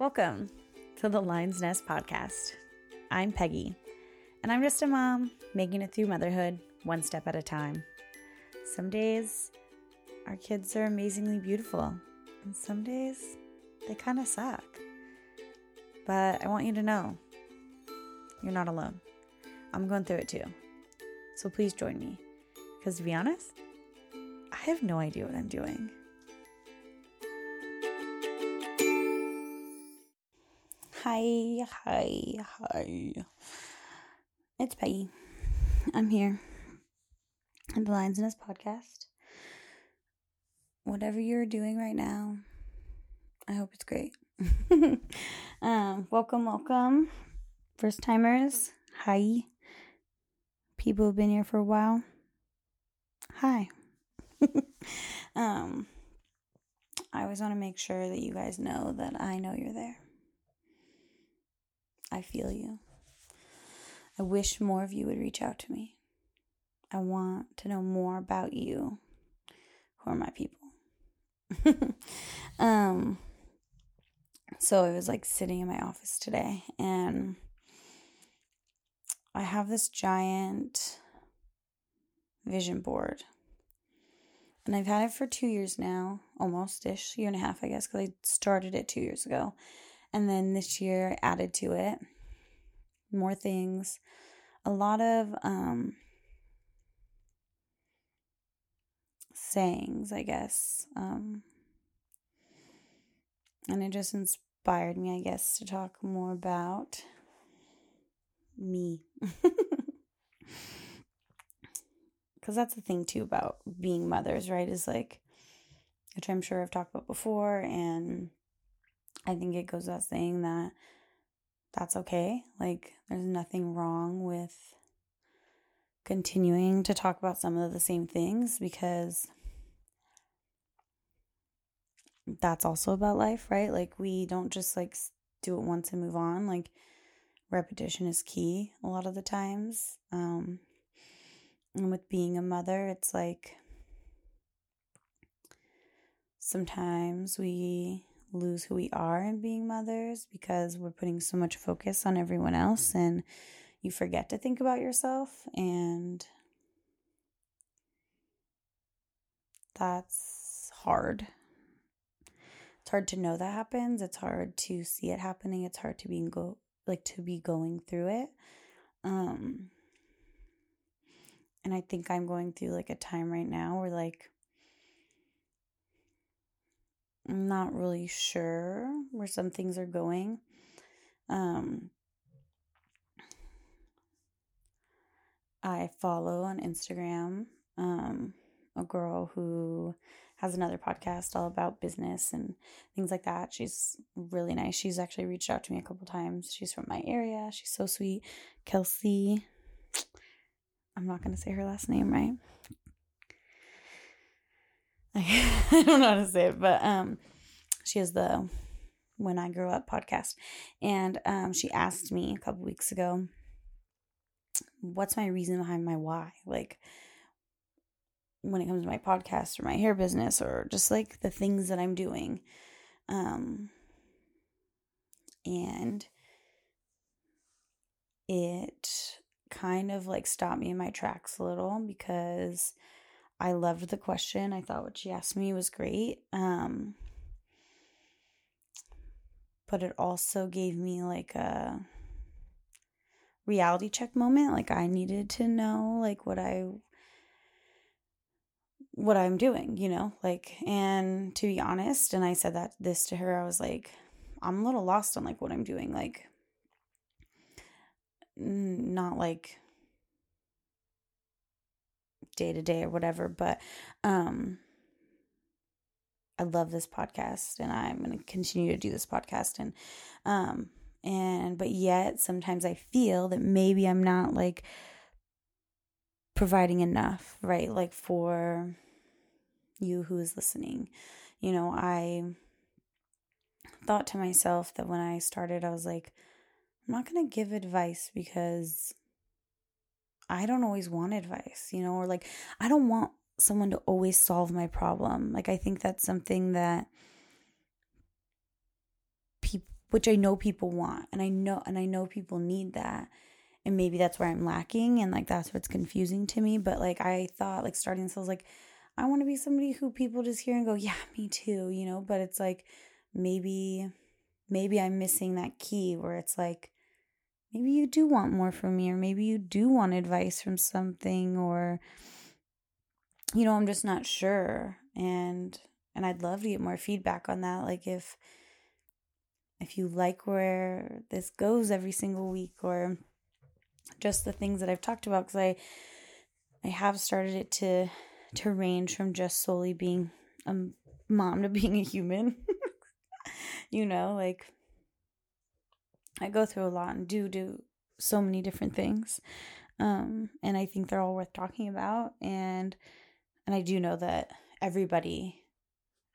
Welcome to the Lion's Nest podcast. I'm Peggy, and I'm just a mom making it through motherhood one step at a time. Some days our kids are amazingly beautiful, and some days they kind of suck. But I want you to know you're not alone. I'm going through it too. So please join me. Because to be honest, I have no idea what I'm doing. Hi, hi, hi. It's Peggy. I'm here at the Lion's Nest podcast. Whatever you're doing right now, I hope it's great. um, welcome, welcome. First timers, hi. People who've been here for a while, hi. um, I always want to make sure that you guys know that I know you're there. I feel you. I wish more of you would reach out to me. I want to know more about you who are my people. um so I was like sitting in my office today and I have this giant vision board. And I've had it for two years now, almost ish, year and a half, I guess, because I started it two years ago. And then this year added to it more things, a lot of um, sayings, I guess. Um, and it just inspired me, I guess, to talk more about me. Because that's the thing, too, about being mothers, right? Is like, which I'm sure I've talked about before, and I think it goes without saying that that's okay. Like, there's nothing wrong with continuing to talk about some of the same things because that's also about life, right? Like, we don't just like do it once and move on. Like, repetition is key a lot of the times. Um, and with being a mother, it's like sometimes we lose who we are in being mothers because we're putting so much focus on everyone else and you forget to think about yourself and that's hard. It's hard to know that happens. It's hard to see it happening. It's hard to be go like to be going through it. Um and I think I'm going through like a time right now where like I'm not really sure where some things are going. Um, I follow on Instagram um, a girl who has another podcast all about business and things like that. She's really nice. She's actually reached out to me a couple times. She's from my area. She's so sweet. Kelsey. I'm not going to say her last name right. I don't know how to say it, but um, she has the When I Grew Up podcast. And um, she asked me a couple weeks ago, what's my reason behind my why? Like, when it comes to my podcast or my hair business or just like the things that I'm doing. Um, and it kind of like stopped me in my tracks a little because I loved the question. I thought what she asked me was great. Um, but it also gave me like a reality check moment. Like I needed to know like what I what I'm doing, you know? Like and to be honest, and I said that this to her, I was like I'm a little lost on like what I'm doing. Like not like day to day or whatever. But um, I love this podcast and I'm going to continue to do this podcast. And, um, and, but yet sometimes I feel that maybe I'm not like providing enough, right? Like for you who is listening. You know, I thought to myself that when I started, I was like, I'm not going to give advice because I don't always want advice, you know, or like I don't want someone to always solve my problem. Like I think that's something that people which I know people want and I know and I know people need that. And maybe that's where I'm lacking and like that's what's confusing to me. But like I thought like starting this, I was like, I want to be somebody who people just hear and go, Yeah, me too, you know? But it's like maybe maybe I'm missing that key where it's like maybe you do want more from me or maybe you do want advice from something or you know, I'm just not sure. And and I'd love to get more feedback on that like if if you like where this goes every single week or just the things that I've talked about cuz I I have started it to to range from just solely being a mom to being a human. you know, like I go through a lot and do do so many different things. Um, and I think they're all worth talking about and and I do know that everybody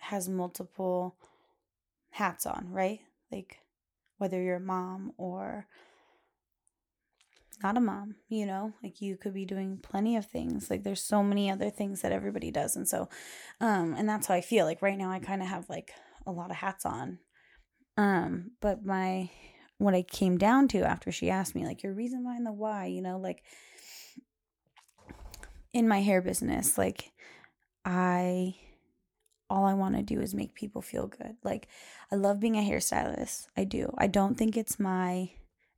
has multiple hats on, right? Like whether you're a mom or not a mom, you know, like you could be doing plenty of things. Like there's so many other things that everybody does. And so, um, and that's how I feel like right now I kind of have like a lot of hats on. Um, but my, what I came down to after she asked me, like, your reason behind the why, you know, like in my hair business, like I, all I want to do is make people feel good. Like, I love being a hairstylist. I do. I don't think it's my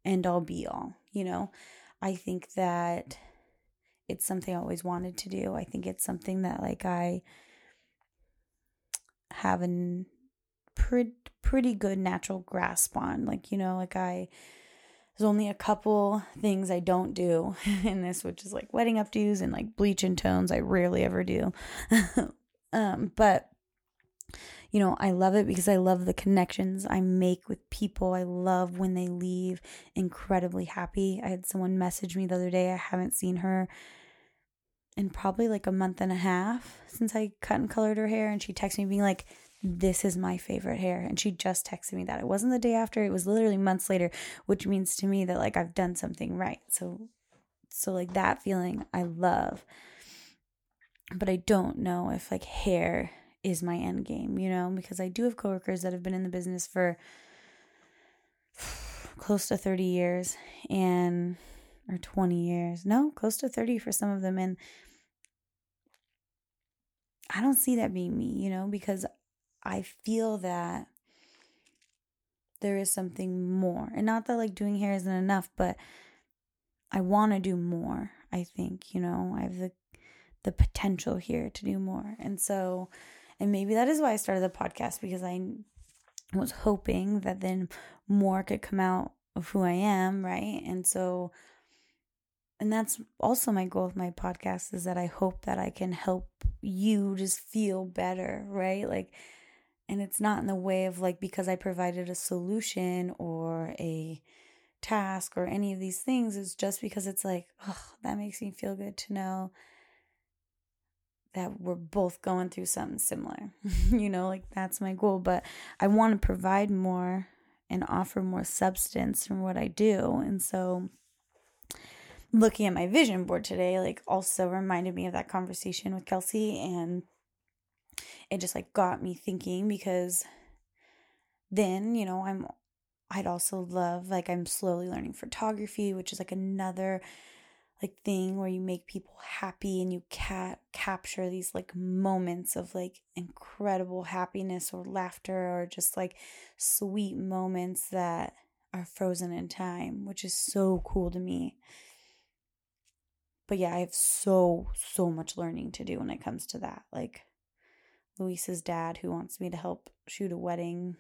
end all be all, you know? I think that it's something I always wanted to do. I think it's something that, like, I have a pretty, pretty good natural grasp on. Like, you know, like, I, there's only a couple things I don't do in this, which is like wedding updos and like bleach and tones. I rarely ever do. um, but you know, I love it because I love the connections I make with people. I love when they leave incredibly happy. I had someone message me the other day. I haven't seen her in probably like a month and a half since I cut and colored her hair. And she texted me being like, This is my favorite hair. And she just texted me that. It wasn't the day after, it was literally months later, which means to me that like I've done something right. So, so like that feeling I love. But I don't know if like hair is my end game, you know, because I do have coworkers that have been in the business for close to 30 years and or 20 years. No, close to 30 for some of them and I don't see that being me, you know, because I feel that there is something more. And not that like doing hair isn't enough, but I want to do more, I think, you know. I have the the potential here to do more. And so and maybe that is why I started the podcast because I was hoping that then more could come out of who I am, right? And so and that's also my goal with my podcast is that I hope that I can help you just feel better, right? Like and it's not in the way of like because I provided a solution or a task or any of these things, it's just because it's like, oh, that makes me feel good to know that we're both going through something similar. you know, like that's my goal. But I want to provide more and offer more substance from what I do. And so looking at my vision board today, like also reminded me of that conversation with Kelsey and it just like got me thinking because then, you know, I'm I'd also love like I'm slowly learning photography, which is like another like thing where you make people happy and you ca- capture these like moments of like incredible happiness or laughter or just like sweet moments that are frozen in time, which is so cool to me. But yeah, I have so so much learning to do when it comes to that. Like Luis's dad who wants me to help shoot a wedding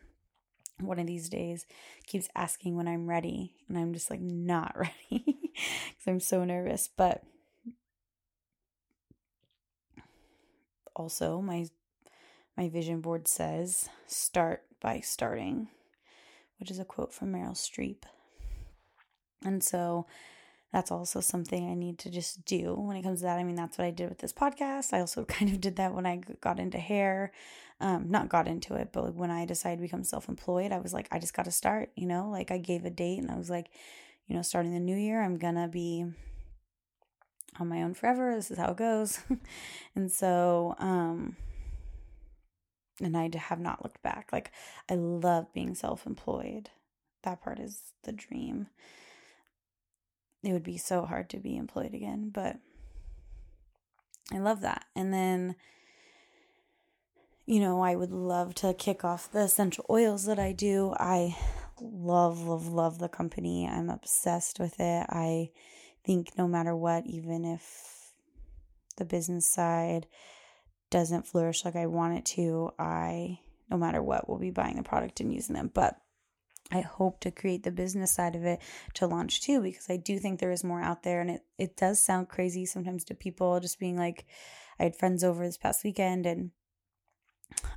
one of these days keeps asking when I'm ready and I'm just like not ready cuz I'm so nervous. But also my my vision board says start by starting which is a quote from Meryl Streep. And so that's also something I need to just do when it comes to that. I mean, that's what I did with this podcast. I also kind of did that when I got into hair. Um, not got into it, but when I decided to become self employed, I was like, I just got to start, you know, like I gave a date and I was like, you know, starting the new year, I'm gonna be on my own forever. This is how it goes. and so, um, and I have not looked back. Like, I love being self employed. that part is the dream. It would be so hard to be employed again, but I love that. And then, you know, I would love to kick off the essential oils that I do. I love, love, love the company. I'm obsessed with it. I think no matter what, even if the business side doesn't flourish like I want it to, I, no matter what, will be buying the product and using them. But I hope to create the business side of it to launch too, because I do think there is more out there. And it, it does sound crazy sometimes to people just being like, I had friends over this past weekend and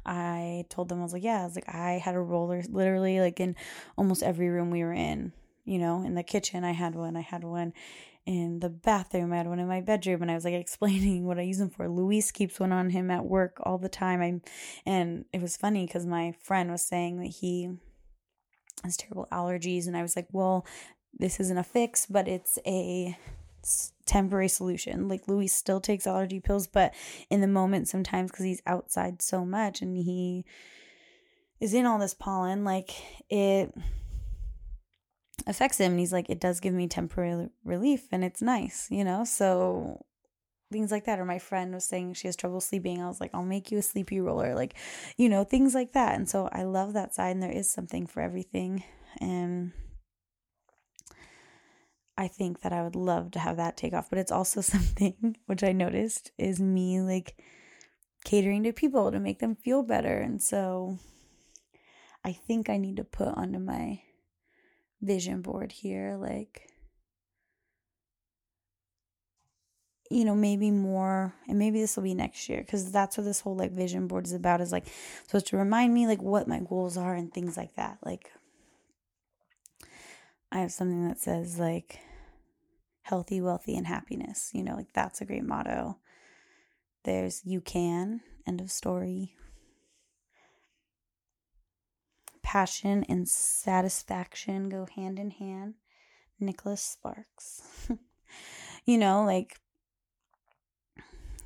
I told them, I was like, yeah, I was like, I had a roller literally like in almost every room we were in, you know, in the kitchen, I had one, I had one in the bathroom, I had one in my bedroom, and I was like explaining what I use them for. Luis keeps one on him at work all the time. I'm, and it was funny because my friend was saying that he has terrible allergies, and I was like, well, this isn't a fix, but it's a temporary solution. Like Luis still takes allergy pills, but in the moment, sometimes because he's outside so much and he is in all this pollen, like it affects him. And he's like, it does give me temporary relief and it's nice, you know? So things like that. Or my friend was saying she has trouble sleeping. I was like, I'll make you a sleepy roller, like, you know, things like that. And so I love that side, and there is something for everything. And I think that I would love to have that take off, but it's also something which I noticed is me like catering to people to make them feel better. And so I think I need to put onto my vision board here like you know maybe more and maybe this will be next year because that's what this whole like vision board is about is like supposed to remind me like what my goals are and things like that like i have something that says like healthy, wealthy, and happiness. You know, like that's a great motto. There's you can, end of story. Passion and satisfaction go hand in hand. Nicholas Sparks. you know, like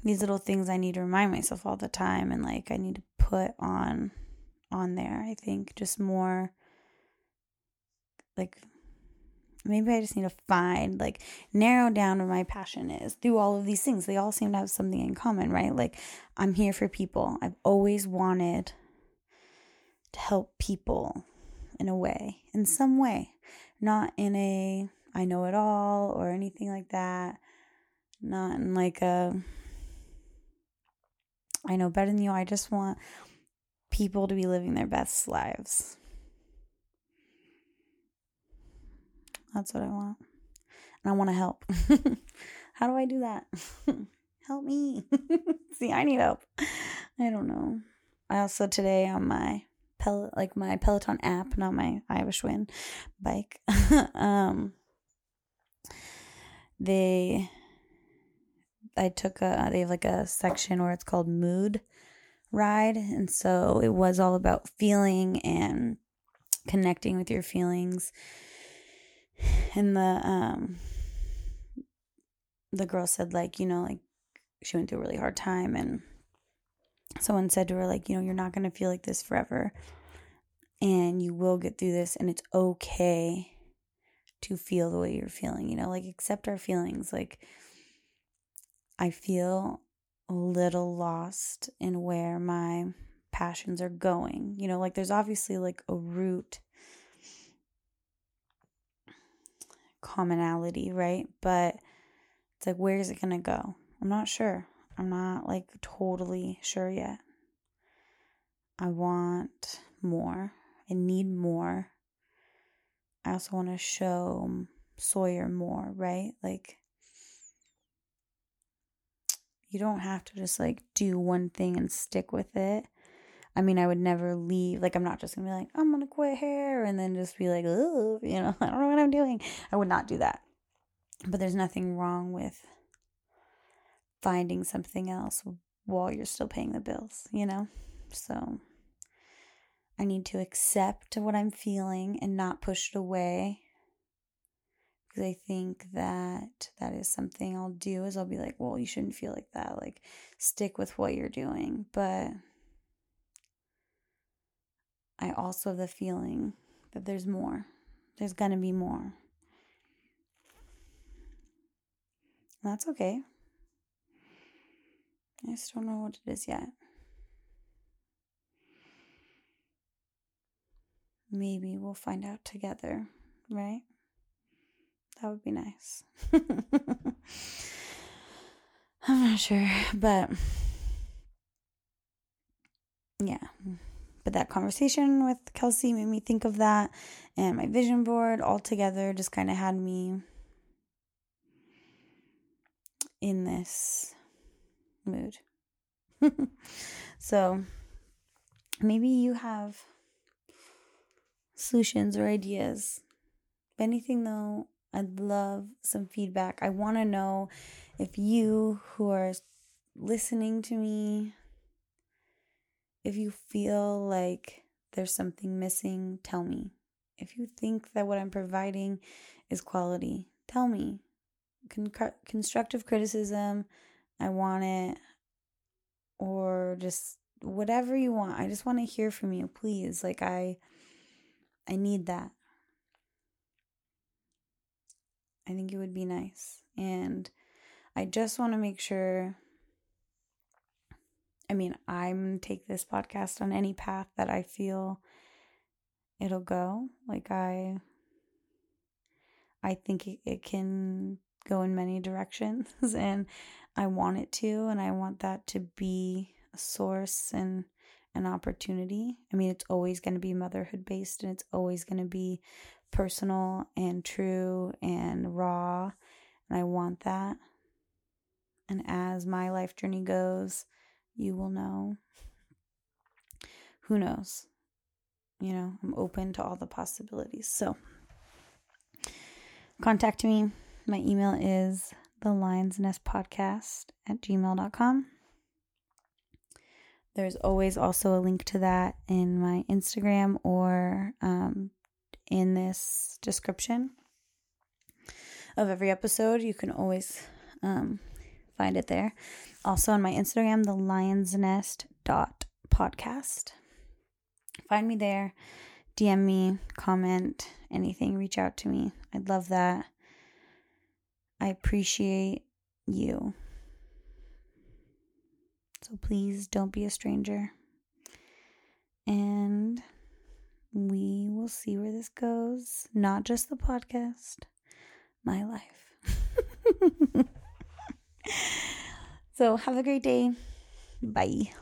these little things I need to remind myself all the time and like I need to put on on there. I think just more like maybe I just need to find, like, narrow down where my passion is through all of these things. They all seem to have something in common, right? Like, I'm here for people. I've always wanted to help people in a way, in some way, not in a I know it all or anything like that. Not in like a I know better than you. I just want people to be living their best lives. That's what I want. And I want to help. How do I do that? help me. See, I need help. I don't know. I also today on my Pel like my Peloton app, not my Irish Schwinn bike. um they I took a they have like a section where it's called mood ride and so it was all about feeling and connecting with your feelings. And the um the girl said like you know like she went through a really hard time and someone said to her like you know you're not going to feel like this forever and you will get through this and it's okay to feel the way you're feeling you know like accept our feelings like i feel a little lost in where my passions are going you know like there's obviously like a root commonality, right? But it's like, where is it going to go? I'm not sure. I'm not like totally sure yet. I want more. I need more. I also want to show Sawyer more, right? Like, you don't have to just like do one thing and stick with it. I mean, I would never leave. Like, I'm not just gonna be like, I'm gonna quit hair and then just be like, oh, you know, I don't know what I'm doing. I would not do that. But there's nothing wrong with finding something else while you're still paying the bills, you know? So I need to accept what I'm feeling and not push it away. Because I think that that is something I'll do is I'll be like, well, you shouldn't feel like that. Like, stick with what you're doing. But I also have the feeling that there's more. There's to be more. That's okay. I just don't know what it is yet. Maybe we'll find out together, right? That would be nice. I'm not sure, but yeah. But that conversation with Kelsey made me think of that, and my vision board all together just kind of had me in this mood. so maybe you have solutions or ideas. Anything, though, I'd love some feedback. I want to know if you who are listening to me, if you feel like there's something missing, tell me. If you think that what I'm providing is quality, tell me. Con- constructive criticism, I want it, or just whatever you want. I just want to hear from you, please. Like I I need that. I think it would be nice. And I just want to make sure I mean, I'm take this podcast on any path that I feel it'll go. Like I I think it, it can go in many directions and I want it to and I want that to be a source and an opportunity. I mean, it's always going to be motherhood based and it's always going to be personal and true and raw. And I want that. And as my life journey goes, you will know. Who knows? You know, I'm open to all the possibilities. So, contact me. My email is the Lion's Nest Podcast at gmail.com. There's always also a link to that in my Instagram or um, in this description of every episode. You can always um, find it there. Also on my Instagram, the Lion's Nest dot podcast. Find me there. DM me, comment, anything, reach out to me. I'd love that. I appreciate you. So please don't be a stranger. And we will see where this goes. Not just the podcast, my life. so have a great day. Bye.